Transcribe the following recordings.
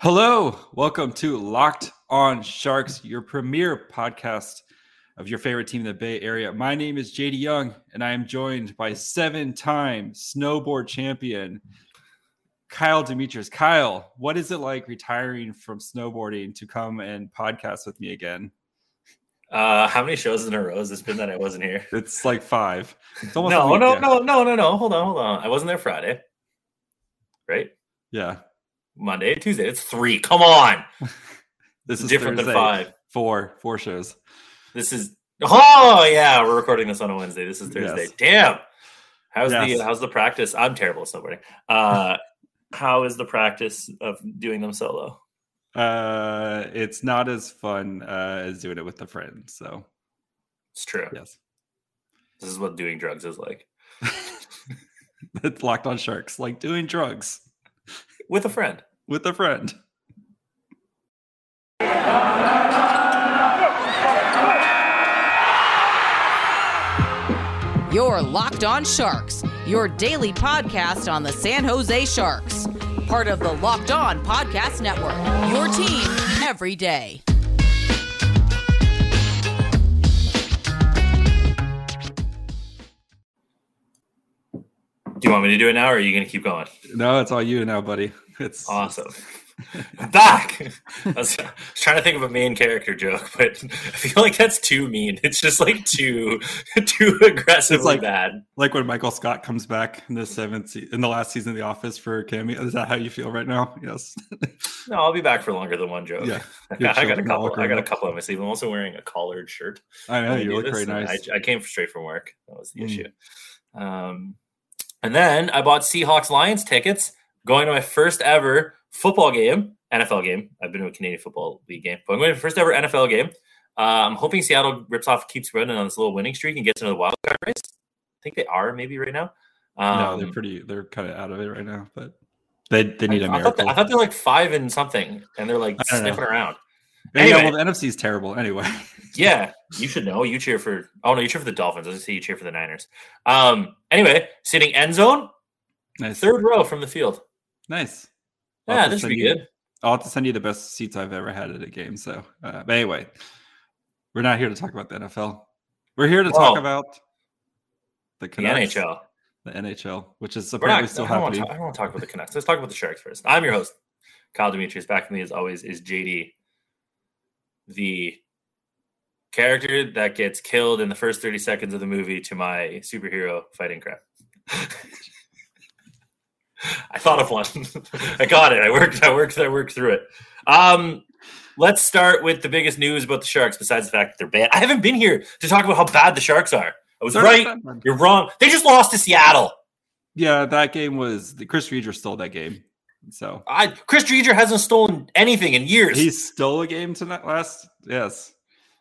Hello, welcome to Locked On Sharks, your premier podcast of your favorite team in the Bay Area. My name is JD Young, and I am joined by seven time snowboard champion Kyle Demetrius. Kyle, what is it like retiring from snowboarding to come and podcast with me again? Uh, how many shows in a row has this been that I wasn't here? It's like five. It's no, no, no, no, no, no. Hold on, hold on. I wasn't there Friday, right? Yeah. Monday, Tuesday. It's three. Come on. this is different Thursday. than five. Four, four shows. This is oh yeah, we're recording this on a Wednesday. This is Thursday. Yes. Damn. How's Yes. the how's the practice? I'm terrible at snowboarding. Uh how is the practice of doing them solo? Uh, it's not as fun uh, as doing it with a friend. So It's true. yes, This is what doing drugs is like. it's locked on sharks, like doing drugs With a friend. with a friend. Your Locked On Sharks, your daily podcast on the San Jose Sharks. Part of the Locked On Podcast Network. Your team every day. Do you want me to do it now or are you gonna keep going? No, it's all you now, buddy. It's Awesome. I'm back. I was, I was trying to think of a main character joke, but I feel like that's too mean. It's just like too too aggressively It's like- bad. like when Michael Scott comes back in the seventh se- in the last season of The Office for a cameo. Is that how you feel right now? Yes. No, I'll be back for longer than one joke. yeah, I got, I got a couple. I got a couple on my sleeve. I'm also wearing a collared shirt. I know you look very nice. I, I came straight from work. That was the Mm. issue. Um, and then I bought Seahawks Lions tickets, going to my first ever football game, NFL game. I've been to a Canadian Football League game, but I'm going to first ever NFL game. Uh, I'm hoping Seattle rips off, keeps running on this little winning streak, and gets into the wild card race. I think they are maybe right now. Um, no, they're pretty. They're kind of out of it right now, but they they need a I, I thought miracle. they, I thought they're like five and something, and they're like sniffing know. sniffing around. Yeah, well, the NFC is terrible anyway. Yeah, you should know. You cheer for. Oh no, you cheer for the Dolphins. I see you cheer for the Niners. Um. Anyway, sitting end zone, nice, third row from the field. nice. I'll Yeah, this should be you- good. I'll have to send you the best seats I've ever had at a game. So, uh, but anyway, we're not here to talk about the NFL. We're here to talk about the, The NHL. the NHL, which is apparently not. still I don't, want to happening. talk, I don't want to talk about the Canucks. Let's talk about the Sharks first. I'm your host, Kyle Demetrius. Back with me as always is JD, the character that gets killed in the first 30 seconds of the movie to my superhero fighting crap. I thought of one. I got it. I worked. I worked. I worked through it. Um, let's start with the biggest news about the Sharks. Besides the fact that they're bad, I haven't been here to talk about how bad the Sharks are. I was They're right. You're wrong. They just lost to Seattle. Yeah, that game was the Chris Driedger stole that game. So I Chris Driedger hasn't stolen anything in years. he stole a game tonight last. Yes.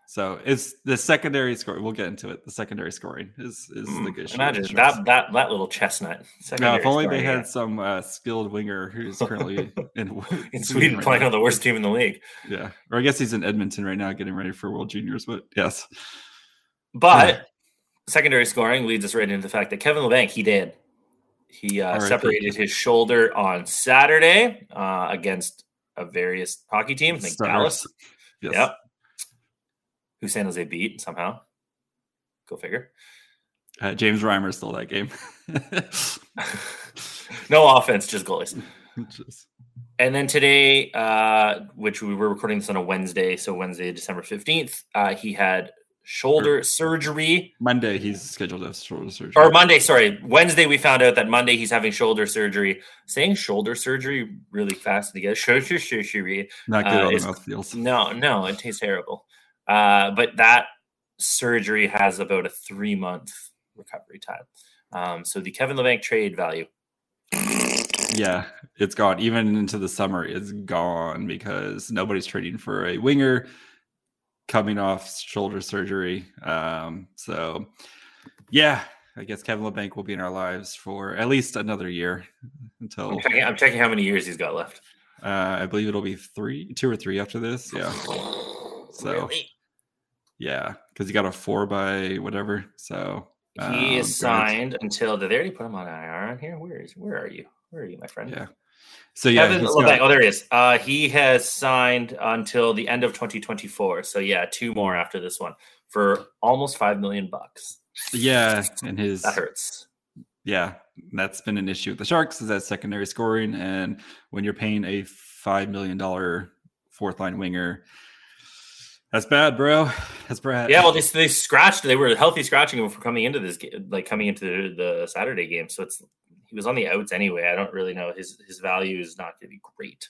So it's the secondary score. We'll get into it. The secondary scoring is is the Mm, good. imagine that that that little chestnut. Now, if only they had yeah. some uh, skilled winger who's currently in, in Sweden right playing now. on the worst team in the league. Yeah, or I guess he's in Edmonton right now, getting ready for World Juniors. But yes, But secondary scoring leads us right into the fact that Kevin Labanc he did. He uh, separated his shoulder on Saturday uh, against a various hockey team, I think Stutters. Dallas, yes. Yep. who San Jose beat somehow. Go figure. Uh, James Reimer stole that game. no offense, just goalies. Just- And then today, uh, which we were recording this on a Wednesday, so Wednesday, December 15th, uh, he had shoulder surgery. Monday, he's scheduled to have shoulder surgery. Or Monday, sorry. Wednesday, we found out that Monday he's having shoulder surgery. Saying shoulder surgery really fast together. Shoulder surgery. Not good uh, on the is- mouth feels. No, no, it tastes terrible. Uh, but that surgery has about a three month recovery time. Um, so the Kevin Labanc trade value. Yeah, it's gone. Even into the summer, it's gone because nobody's trading for a winger coming off shoulder surgery. Um, so, yeah, I guess Kevin Labanc will be in our lives for at least another year until I'm checking, I'm checking how many years he's got left. uh, I believe it'll be three, two or three after this. Yeah, So, Really? yeah, because he got a four by whatever. So He um, is signed until did they already put him on IR on here? Where is where are you? Where are you, my friend? Yeah. So yeah, Lebeck. got- Oh, there he is. Uh, he has signed until the end of 2024. So yeah, two more after this one for almost five million bucks. yeah, and his That hurts. yeah, that's been an issue with the Sharks is that secondary scoring, and when you're paying a five million dollar fourth line winger, that's bad, bro. That's bad. Yeah, well, they, they scratched. They were healthy scratching him for coming into this game, like coming into the, the Saturday game. So it's he was on the outs anyway. I don't really know his his value is not going to be great,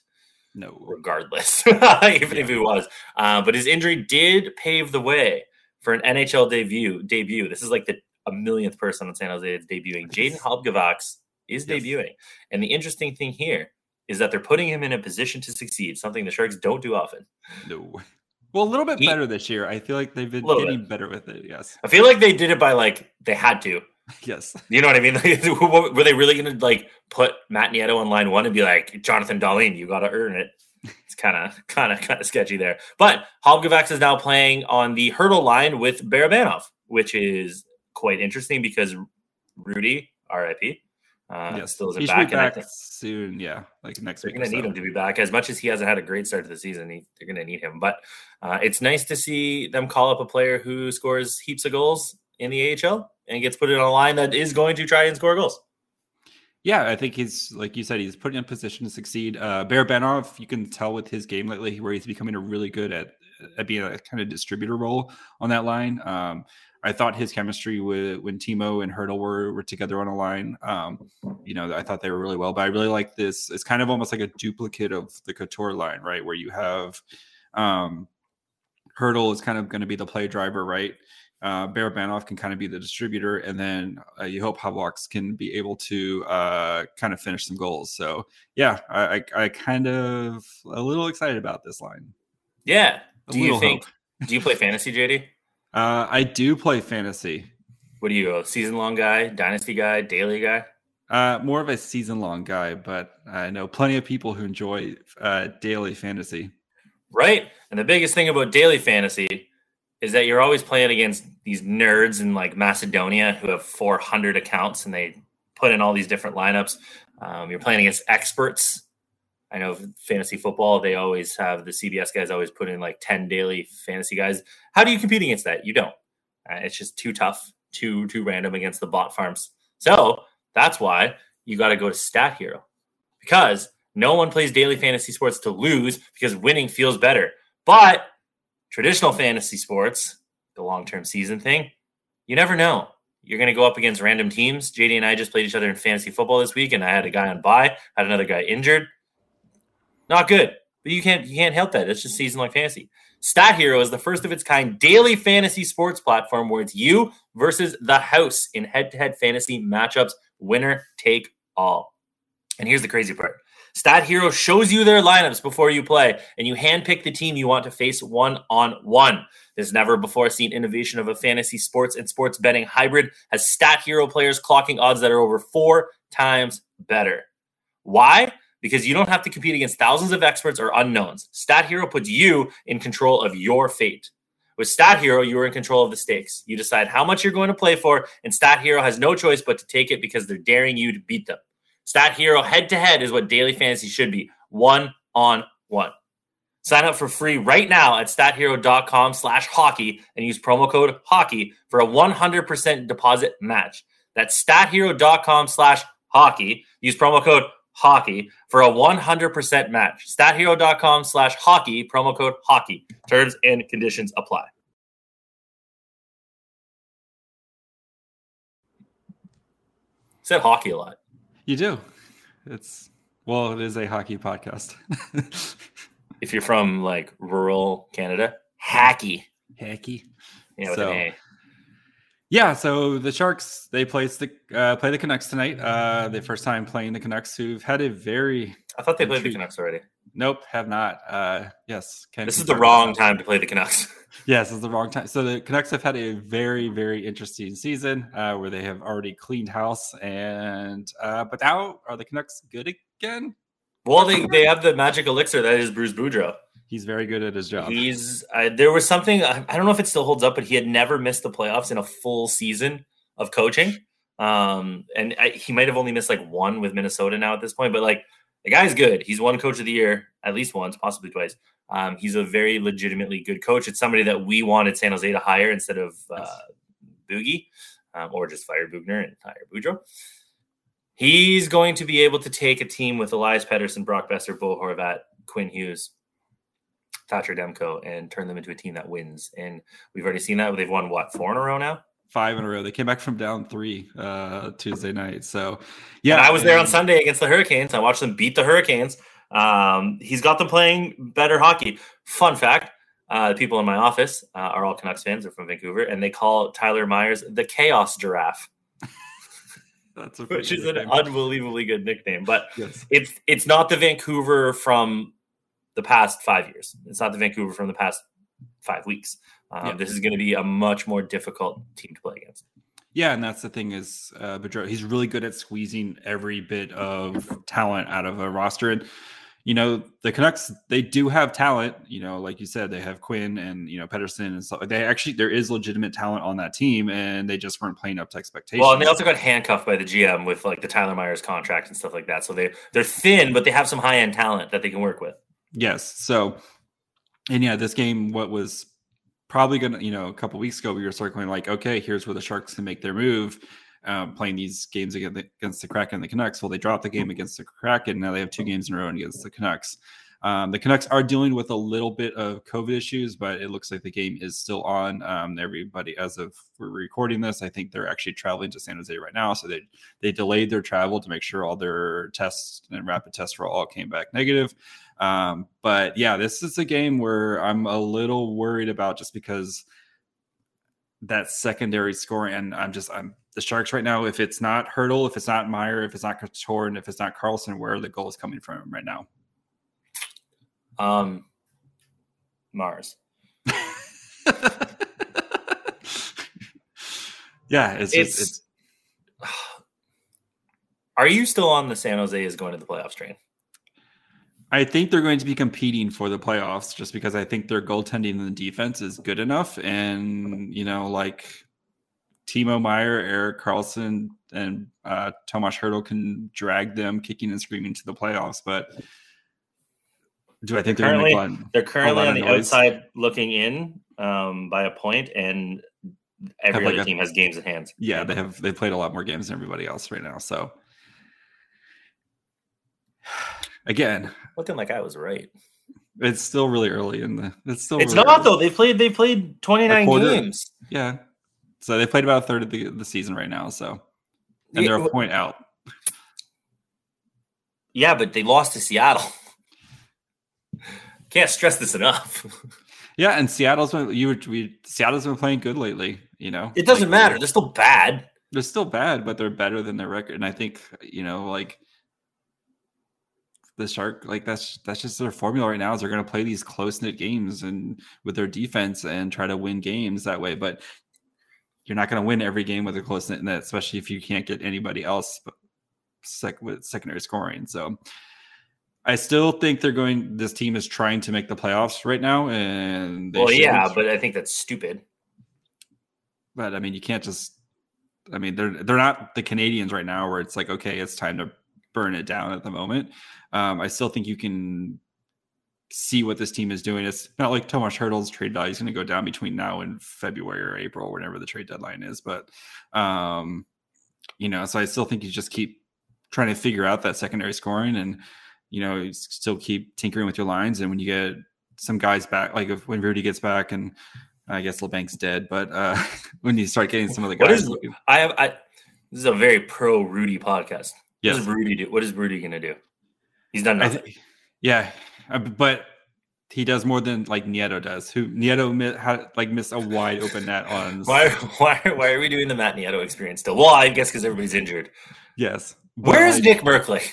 no, regardless, even if he was. Uh, but his injury did pave the way for an NHL debut. Debut. This is like the a millionth person on San Jose that's debuting. Jayden Halbgewachs is Yes. debuting, and the interesting thing here is that they're putting him in a position to succeed, something the Sharks don't do often. no. Well, a little bit He- better this year. I feel like they've been getting bit. better with it. Yes, I feel like they did it by like they had to. yes. You know what I mean? Were they really going to like put Matt Nieto on line one and be like, Jonathan Dahlen, you got to earn it? It's kind of, kind of, kind of sketchy there. But Halbgewachs is now playing on the Hertl line with Barabanov, which is quite interesting because Rudy, RIP, uh, yes, still isn't he back. be back think soon. Yeah, like next week. they're going to need so. him to be back as much as he hasn't had a great start to the season. He, they're going to need him, but uh, it's nice to see them call up a player who scores heaps of goals in the AHL and gets put in a line that is going to try and score goals. Yeah, I think he's like you said, he's put in a position to succeed. Uh Barabanov, you can tell with his game lately where he's becoming really good at at being a kind of distributor role on that line. Um, I thought his chemistry with when Timo and Hertl were were together on a line. Um, you know, I thought they were really well, but I really like this. It's kind of almost like a duplicate of the Couture line, right? Where you have um Hertl is kind of going to be the play driver, right? Uh, Barabanov can kind of be the distributor, and then uh, you hope Halbgewachs can be able to uh, kind of finish some goals. So, yeah, I, I, I kind of a little excited about this line. Yeah. A Do you think? Do you play fantasy, JD? Uh, I do play fantasy. What are you, a season long guy, dynasty guy, daily guy? Uh, more of a season long guy, but I know plenty of people who enjoy uh, daily fantasy. Right. And the biggest thing about daily fantasy is that you're always playing against these nerds in like Macedonia who have 400 accounts and they put in all these different lineups. Um, you're playing against experts. I know fantasy football, they always have the CBS guys always put in like 10 daily fantasy guys. How do you compete against that? You don't. Uh, it's just too tough, too too random against the bot farms. So that's why you got to go to Stat Hero because no one plays daily fantasy sports to lose because winning feels better. But traditional fantasy sports, the long term season thing, you never know. You're going to go up against random teams. JD and I just played each other in fantasy football this week, and I had a guy on bye, had another guy injured. Not good, but you can't you can't help that. It's just season long fantasy. Stat Hero is the first of its kind daily fantasy sports platform where it's you versus the house in head to head fantasy matchups, winner take all. And here's the crazy part Stat Hero shows you their lineups before you play, and you handpick the team you want to face one on one. This never before seen innovation of a fantasy sports and sports betting hybrid has Stat Hero players clocking odds that are over four times better. Why? Because you don't have to compete against thousands of experts or unknowns. Stat Hero puts you in control of your fate. With Stat Hero, you are in control of the stakes. You decide how much you're going to play for, and Stat Hero has no choice but to take it because they're daring you to beat them. Stat Hero head to head is what daily fantasy should be one on one. Sign up for free right now at stathero.com slash hockey and use promo code hockey for a 100% deposit match. That's stathero.com slash hockey. Use promo code hockey for a 100% match. Stathero.com slash hockey, promo code hockey. Terms and conditions apply. Said hockey a lot. You do. It's well, it is a hockey podcast. If you're from like rural Canada, hacky. Hacky. With So-. Yeah, so the Sharks they play the uh, play the Canucks tonight. Uh, the first time playing the Canucks, who've had a very I thought they played the. Canucks already. Nope, have not. Uh, yes, can This is the wrong time to play the Canucks. Yes, it's the wrong time. So the Canucks have had a very, very interesting season uh, where they have already cleaned house, and uh, but now are the Canucks good again? Well, they, they have the magic elixir that is Bruce Boudreau. He's very good at his job. He's uh, there was something I, I don't know if it still holds up, but he had never missed the playoffs in a full season of coaching. Um, and I, he might have only missed like one with Minnesota now at this point, but like the guy's good. He's won coach of the year at least once, possibly twice. Um, he's a very legitimately good coach. It's somebody that we wanted San Jose to hire instead of uh, Boogie, um, or just fire Boughner and hire Boudreau. He's going to be able to take a team with Elias Pettersson, Brock Boeser, Bo Horvat, Quinn Hughes, Thatcher Demko, and turn them into a team that wins. And we've already seen that. They've won what four in a row now. Five in a row. They came back from down three uh, Tuesday night. So, yeah, and I was there on Sunday against the Hurricanes. I watched them beat the Hurricanes. Um, he's got them playing better hockey. Fun fact: uh, the people in my office uh, are all Canucks fans. They're from Vancouver, and they call Tyler Myers the Chaos Giraffe. That's a which is an name. unbelievably good nickname. But yes. it's it's not the Vancouver from the past five years. It's not the Vancouver from the past five weeks. Um, Yeah. This is going to be a much more difficult team to play against. Yeah, and that's the thing is, uh, Boudreau, he's really good at squeezing every bit of talent out of a roster. And you know, the Canucks they do have talent. You know, like you said, they have Quinn and you know Pettersson and stuff. They actually there is legitimate talent on that team, and they just weren't playing up to expectations. Well, and they also got handcuffed by the GM with like the Tyler Myers contract and stuff like that. So they they're thin, but they have some high end talent that they can work with. Yes. So, and yeah, this game, what was probably going to, you know, a couple weeks ago, we were circling like, okay, here's where the Sharks can make their move, um, playing these games against the, against the Kraken and the Canucks. Well, they dropped the game against the Kraken. Now they have two games in a row against the Canucks. Um, the Canucks are dealing with a little bit of COVID issues, but it looks like the game is still on. Um, everybody, as of we're recording this, I think they're actually traveling to San Jose right now. So they they delayed their travel to make sure all their tests and rapid tests for all came back negative. Um, but yeah, this is a game where I'm a little worried about just because that secondary scoring, and I'm just I'm the Sharks right now. If it's not Hertl, if it's not Meier, if it's not Couture, and if it's not Karlsson, where are the goals coming from right now? Um, Mars. yeah, it's It's- it's, Are you still on the San Jose is going to the playoffs train? I think they're going to be competing for the playoffs just because I think their goaltending and the defense is good enough. And, you know, like Timo Meier, Erik Karlsson, and uh, Tomas Hertl can drag them kicking and screaming to the playoffs. But do I think they're going to Currently- make one? They're currently on the noise. outside looking in um, by a point, and every like other a- team has games at hand. Yeah, they have they played a lot more games than everybody else right now. So again, Looking like I was right. it's still really early in the it's still It's really not early. though. They played. They played twenty nine games. Yeah. So they played about a third of the, the season right now. So and they're a point out. Yeah, but they lost to Seattle. Can't stress this enough. Yeah, and Seattle's been you were we Seattle's been playing good lately. You know, It doesn't Like, matter. They're still bad. They're still bad, but they're better than their record. And I think you know, like the shark, like that's that's just their formula right now. Is they're going to play these close knit games and with their defense and try to win games that way. But you're not going to win every game with a close knit net, especially if you can't get anybody else sec- with secondary scoring. So. I still think they're going. This team is trying to make the playoffs right now, and they Well, should. yeah, but I think that's stupid. but I mean, you can't just. I mean, they're they're not the Canadiens right now, where it's like, okay, it's time to burn it down at the moment. Um, I still think you can see what this team is doing. It's not like Tomas Hertl's trade value is going to go down between now and February or April, whenever the trade deadline is. But, um, you know, so I still think you just keep trying to figure out that secondary scoring and, you know, still keep tinkering with your lines. And when you get some guys back, like if when Rudy gets back and I guess Labanc's dead, but uh, when you start getting some of the guys, is- I have. I this is a very pro Rudy podcast. What yes, does Rudy do? What is Rudy going to do? He's done nothing. th- yeah, uh, but he does more than like Nieto does. Who Nieto mi- had like missed a wide open net on. why? Why? Why are we doing the Matt Nieto experience still? Well, I guess because everybody's injured. Yes, Where's like, Nick Merkley?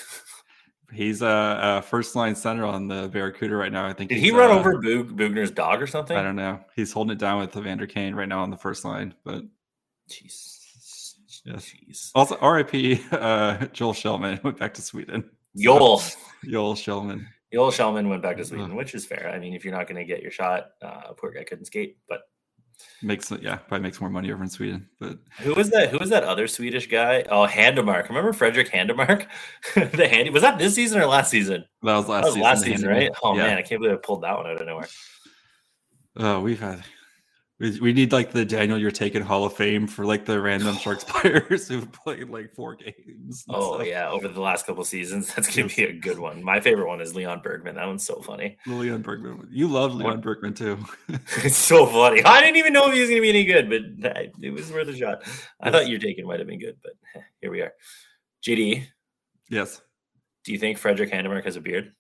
He's a, a first line center on the Barracuda right now. I think. Did he run uh, over Boog, Boughner's dog or something? I don't know. He's holding it down with Evander Kane right now on the first line, but Jeez. Yes. Jeez. also R.I.P. Uh, Joel Shellman went back to Sweden. Joel. Joel Shellman. Joel Shellman went back to Sweden, which is fair. I mean, if you're not going to get your shot, uh, poor guy couldn't skate. But Makes yeah, probably makes more money over in Sweden. But who was that? Who was that other Swedish guy? Oh, Handemark. Remember Frederick Handemark? the handy was that this season or last season? That was last. That was season, last season, right? Oh yeah. man, I can't believe I pulled that one out of nowhere. Oh, we've had. We, need like the Danil Yurtaykin Hall of Fame for like the random Sharks players who've played like four games. Oh stuff. yeah, over the last couple seasons, that's gonna be a good one. My favorite one is Lean Bergmann. That one's so funny. Lean Bergmann. You love Lean Bergmann too. It's so funny. I didn't even know if he was gonna be any good, but it was worth a shot. I thought Yurtaykin might have been good, but eh, here we are. JD, yes. do you think Frederick Handemark has a beard?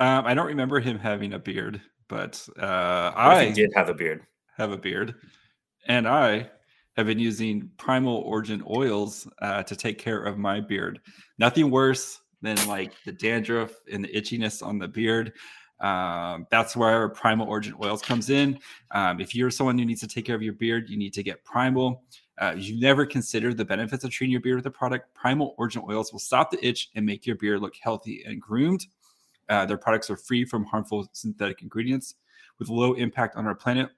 Um, I don't remember him having a beard, but uh, I he did have a beard. Have a beard, and I have been using Primal Origin oils uh, to take care of my beard. Nothing worse than like the dandruff and the itchiness on the beard. Um, that's where Primal Origin oils comes in. Um, if you're someone who needs to take care of your beard, you need to get Primal. Uh, you never considered the benefits of treating your beard with a product. Primal Origin oils will stop the itch and make your beard look healthy and groomed. Uh, their products are free from harmful synthetic ingredients with low impact on our planet.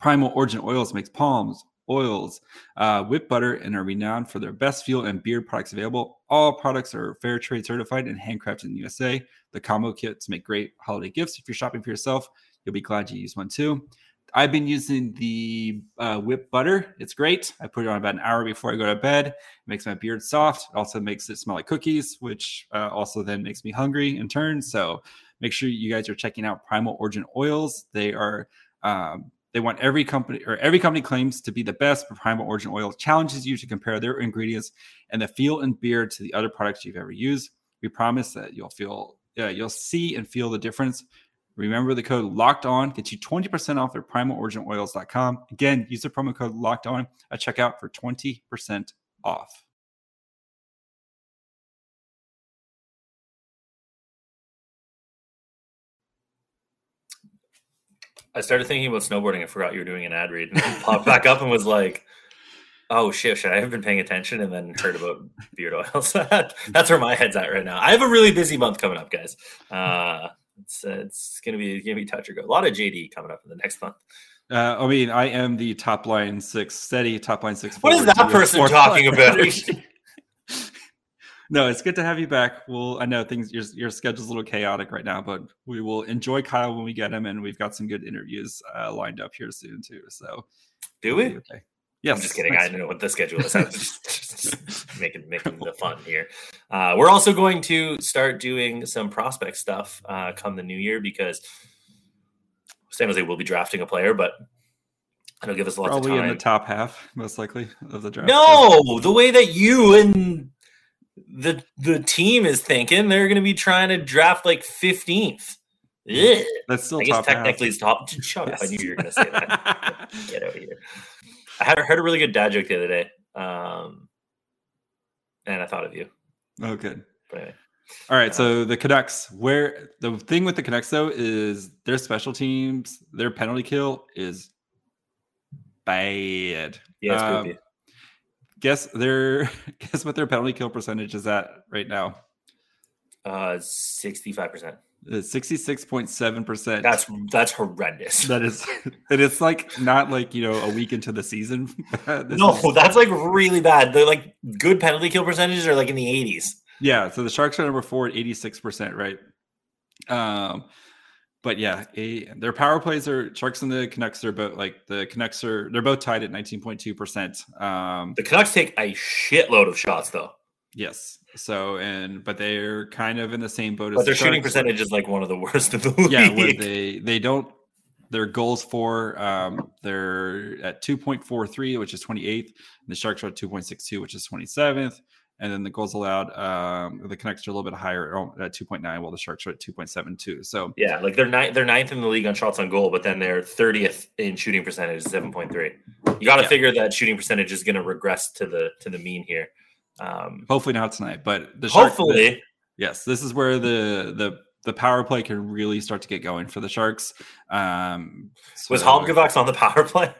Primal Origin Oils makes palms, oils, uh, whipped butter, and are renowned for their best fuel and beard products available. All products are fair trade certified and handcrafted in the USA. The combo kits make great holiday gifts. If you're shopping for yourself, you'll be glad you used one too. I've been using the uh, whipped butter. It's great. I put it on about an hour before I go to bed. It makes my beard soft. It also makes it smell like cookies, which uh, also then makes me hungry in turn. So make sure you guys are checking out Primal Origin Oils. They are um, they want every company or every company claims to be the best, but Primal Origin Oil challenges you to compare their ingredients and the feel and beard to the other products you've ever used. We promise that you'll feel uh, you'll see and feel the difference. Remember the code locked on gets you 20% off at primaloriginoils.com. Again, use the promo code locked on at checkout for 20% off. I started thinking about snowboarding. I forgot you were doing an ad read and popped back up and was like, oh shit, should I have been paying attention and then heard about beard oils? That's where my head's at right now. I have a really busy month coming up, guys. Uh, it's uh, it's gonna be gonna be touch or go. A lot of JD coming up in the next month. Uh, I mean, I am the top line six, steady top line six. What is that person talking about? no, it's good to have you back. Well, I know things your your schedule's a little chaotic right now, but we will enjoy Kyle when we get him, and we've got some good interviews uh, lined up here soon too. So, Do we? okay. Yes, I'm just kidding. I don't know what the schedule is. I'm just, just making making the fun here. Uh, we're also going to start doing some prospect stuff uh, come the new year because San Jose will be drafting a player, but it'll give us lots probably of in the top half, most likely of the draft. no, the way that you and the the team is thinking, they're going to be trying to draft like 15th. Ugh. that's still I guess half. technically it's top. Shut up! I knew you were going to say that. Get out of here. I had heard a really good dad joke the other day, um, and I thought of you. oh, good. But anyway, All right, so the Canucks, where the thing with the Canucks though is their special teams, their penalty kill is bad. yeah, it's Um. Guess their guess what their penalty kill percentage is at right now? Uh, sixty-five percent. Sixty six point seven percent. That's that's horrendous. that is it is like not like you know a week into the season. No, is- that's like really bad. They're like good penalty kill percentages are like in the eighties. Yeah, so the Sharks are number four at 86%, right? Um, but yeah, a, their power plays are Sharks and the Canucks are both like the Canucks are they're both tied at 19.2%. Um, The Canucks take a shitload of shots though, yes. So and but they're kind of in the same boat as but their the shooting percentage is like one of the worst in the league. Yeah, where they they don't their goals for um they're at 2.43 which is 28th and the sharks are at 2.62 which is 27th and then the goals allowed um the Canucks are a little bit higher at 2.9 while the sharks are at 2.72 so Yeah, like they're ninth, they're ninth in the league on shots on goal, but then they're thirtieth in shooting percentage, seven point three. You got to Yeah. figure that shooting percentage is going to regress to the to the mean here. Um, hopefully not tonight but the Sharks- hopefully, yes this is where the the the power play can really start to get going for the sharks um was so- Halbgewachs on the power play?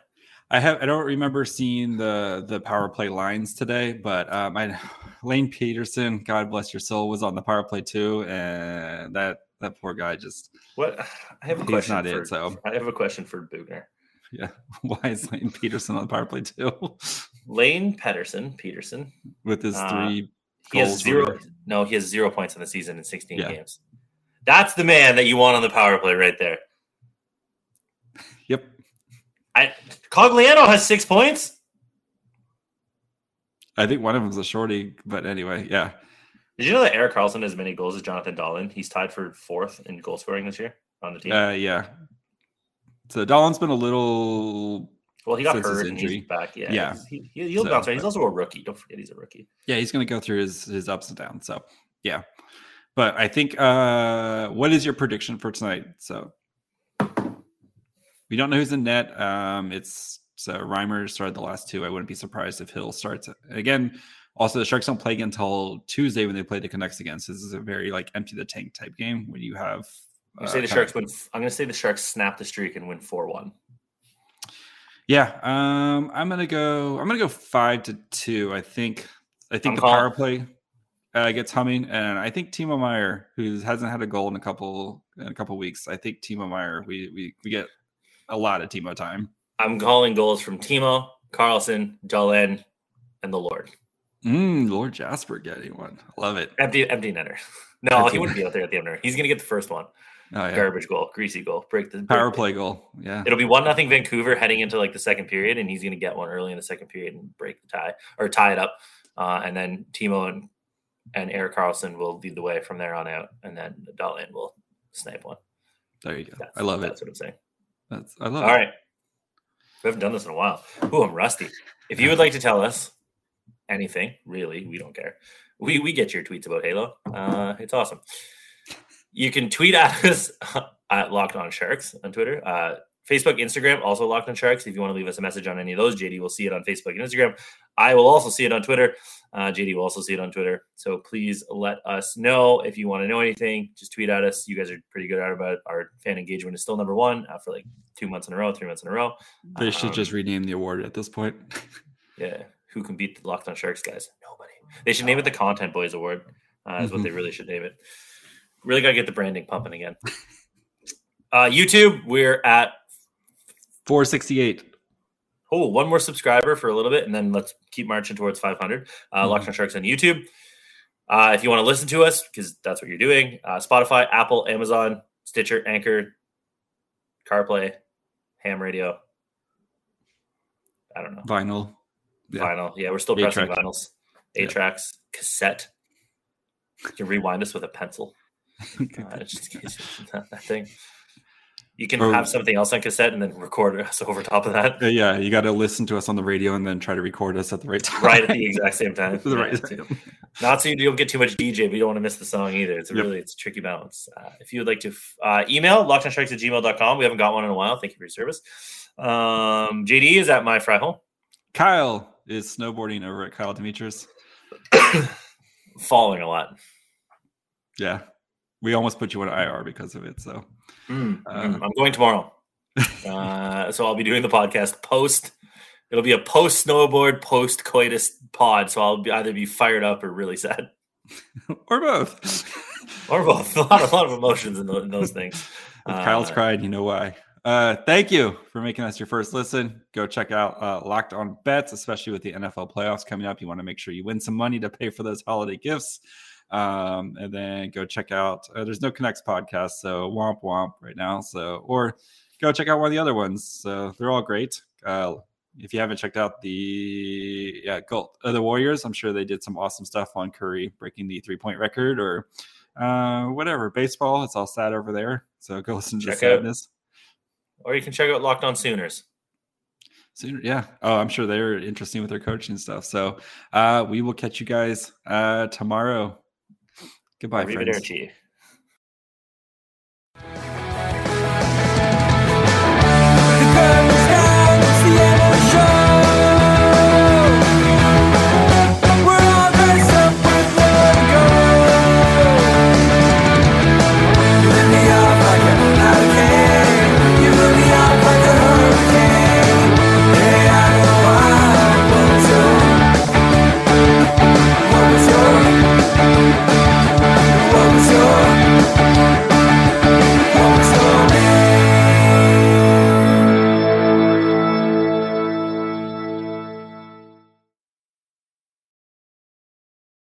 I have I don't remember seeing the the power play lines today, but um, I Lane Pederson, God bless your soul, was on the power play too, and that that poor guy just What I have a question. not for, it. So I have a question for Boughner. Yeah. Why is Lane Pederson on the power play too? Lane Pederson, Pederson. With his Uh, three He has zero. No, he has zero points in the season in 16 Yeah. games. That's the man that you want on the power play right there. Yep. I Cogliano has six points. I think one of them's a shorty, but anyway, yeah. Did you know that Erik Karlsson has as many goals as Jonathan Dahlen? He's tied for fourth in goal scoring this year on the team. Uh, yeah. So Dahlen's been a little well, he got hurt and he's back. Yeah, Yeah. He, he, he'll So, bounce back. He's also a rookie. Don't forget he's a rookie. yeah, he's going to go through his his ups and downs. So yeah, but I think uh, what is your prediction for tonight? So we don't know who's in net. Um, it's so Reimer started the last two. I wouldn't be surprised if Hill starts again. Also, the Sharks don't play again until Tuesday when they play the Canucks again. So this is a very like empty the tank type game when you have. I'm gonna say uh, the Sharks of- win. I'm gonna say the Sharks snap the streak and win four one. Yeah, um, I'm gonna go. I'm gonna go five to two. I think. I think I'm the calling- power play uh, gets humming, and I think Timo Meier, who hasn't had a goal in a couple in a couple weeks, I think Timo Meier, we we we get a lot of Timo time. I'm calling goals from Timo, Karlsson, Dahlen, and the Lord. Mm, Lord Jasper getting one. Love it. Empty, empty netter. No, Empty he wouldn't be out there at the netter. He's gonna get the first one. Oh yeah, Garbage goal, greasy goal, break the power play goal. Yeah, It'll be one nothing Vancouver heading into like the second period, and he's going to get one early in the second period and break the tie or tie it up, uh, and then Timo and and Erik Karlsson will lead the way from there on out, and then Dahlen will snipe one. there you go. That's, I love That's it. what I'm saying. That's I love All it. right, we haven't done this in a while. Ooh, I'm rusty. If you would like to tell us anything, really, we don't care. We we get your tweets about Halo. Uh, it's awesome. You can tweet at us at Locked On Sharks on Twitter. Uh, Facebook, Instagram, also Locked On Sharks. If you want to leave us a message on any of those, JD will see it on Facebook and Instagram. I will also see it on Twitter. Uh, JD will also see it on Twitter. So please let us know if you want to know anything. Just tweet at us. You guys are pretty good at it about it. Our fan engagement is still number one uh, for like two months in a row, three months in a row. They should Um, just rename the award at this point. Yeah, who can beat the Locked On Sharks guys? Nobody. They should name it the Content Boys Award. Uh, is what Mhm. they really should name it. Really got to get the branding pumping again. Uh, YouTube, we're at 468. oh one more subscriber for a little bit, and then let's keep marching towards 500. Uh, Mhm. Locked On Sharks on YouTube. Uh, if you want to listen to us, because that's what you're doing, uh, Spotify, Apple, Amazon, Stitcher, Anchor, CarPlay, Ham Radio. I don't know. Vinyl. Yeah. Vinyl. Yeah, we're still Eight pressing vinyls. Yeah. Eight tracks, cassette. You can rewind us with a pencil. Uh, just in case that, that thing. You can Or- have something else on cassette and then record us over top of that yeah, you got to listen to us on the radio and then try to record us at the right time. right at the exact same time. the right Yeah, time. Not so you don't get too much DJ, but you don't want to miss the song either. It's a Yep. really it's a tricky balance. Uh, if you would like to uh, email lockedonsharks at gmail.com. We haven't got one in a while. Thank you for your service. Um, JD is at my fry hole. Kyle is snowboarding over at Kyle Demetrius. Falling a lot. Yeah, we almost put you on IR because of it. So Mm, Uh, mm, I'm going tomorrow. uh, so I'll be doing the podcast post. It'll be a post snowboard, post coitus pod. So I'll be, either be fired up or really sad, or both. or both. a lot, a lot of emotions in, tho- in those things. If Kyle's Uh, cried, you know why. Uh, thank you for making us your first listen. Go check out uh, Locked On Bets, especially with the NFL playoffs coming up. You want to make sure you win some money to pay for those holiday gifts. Um, and then go check out. Uh, there's no Canucks podcast, so womp womp right now. So or go check out one of the other ones. So they're all great. Uh, if you haven't checked out the yeah Gold, uh, the Warriors, I'm sure they did some awesome stuff on Curry breaking the three point record or uh, whatever baseball. It's all sad over there. So go listen to Check the out- sadness. or you can check out Locked On Sooners. Sooner, yeah. Oh, I'm sure they're interesting with their coaching stuff. So uh, we will catch you guys uh, tomorrow. Goodbye, friends. Arrivederci.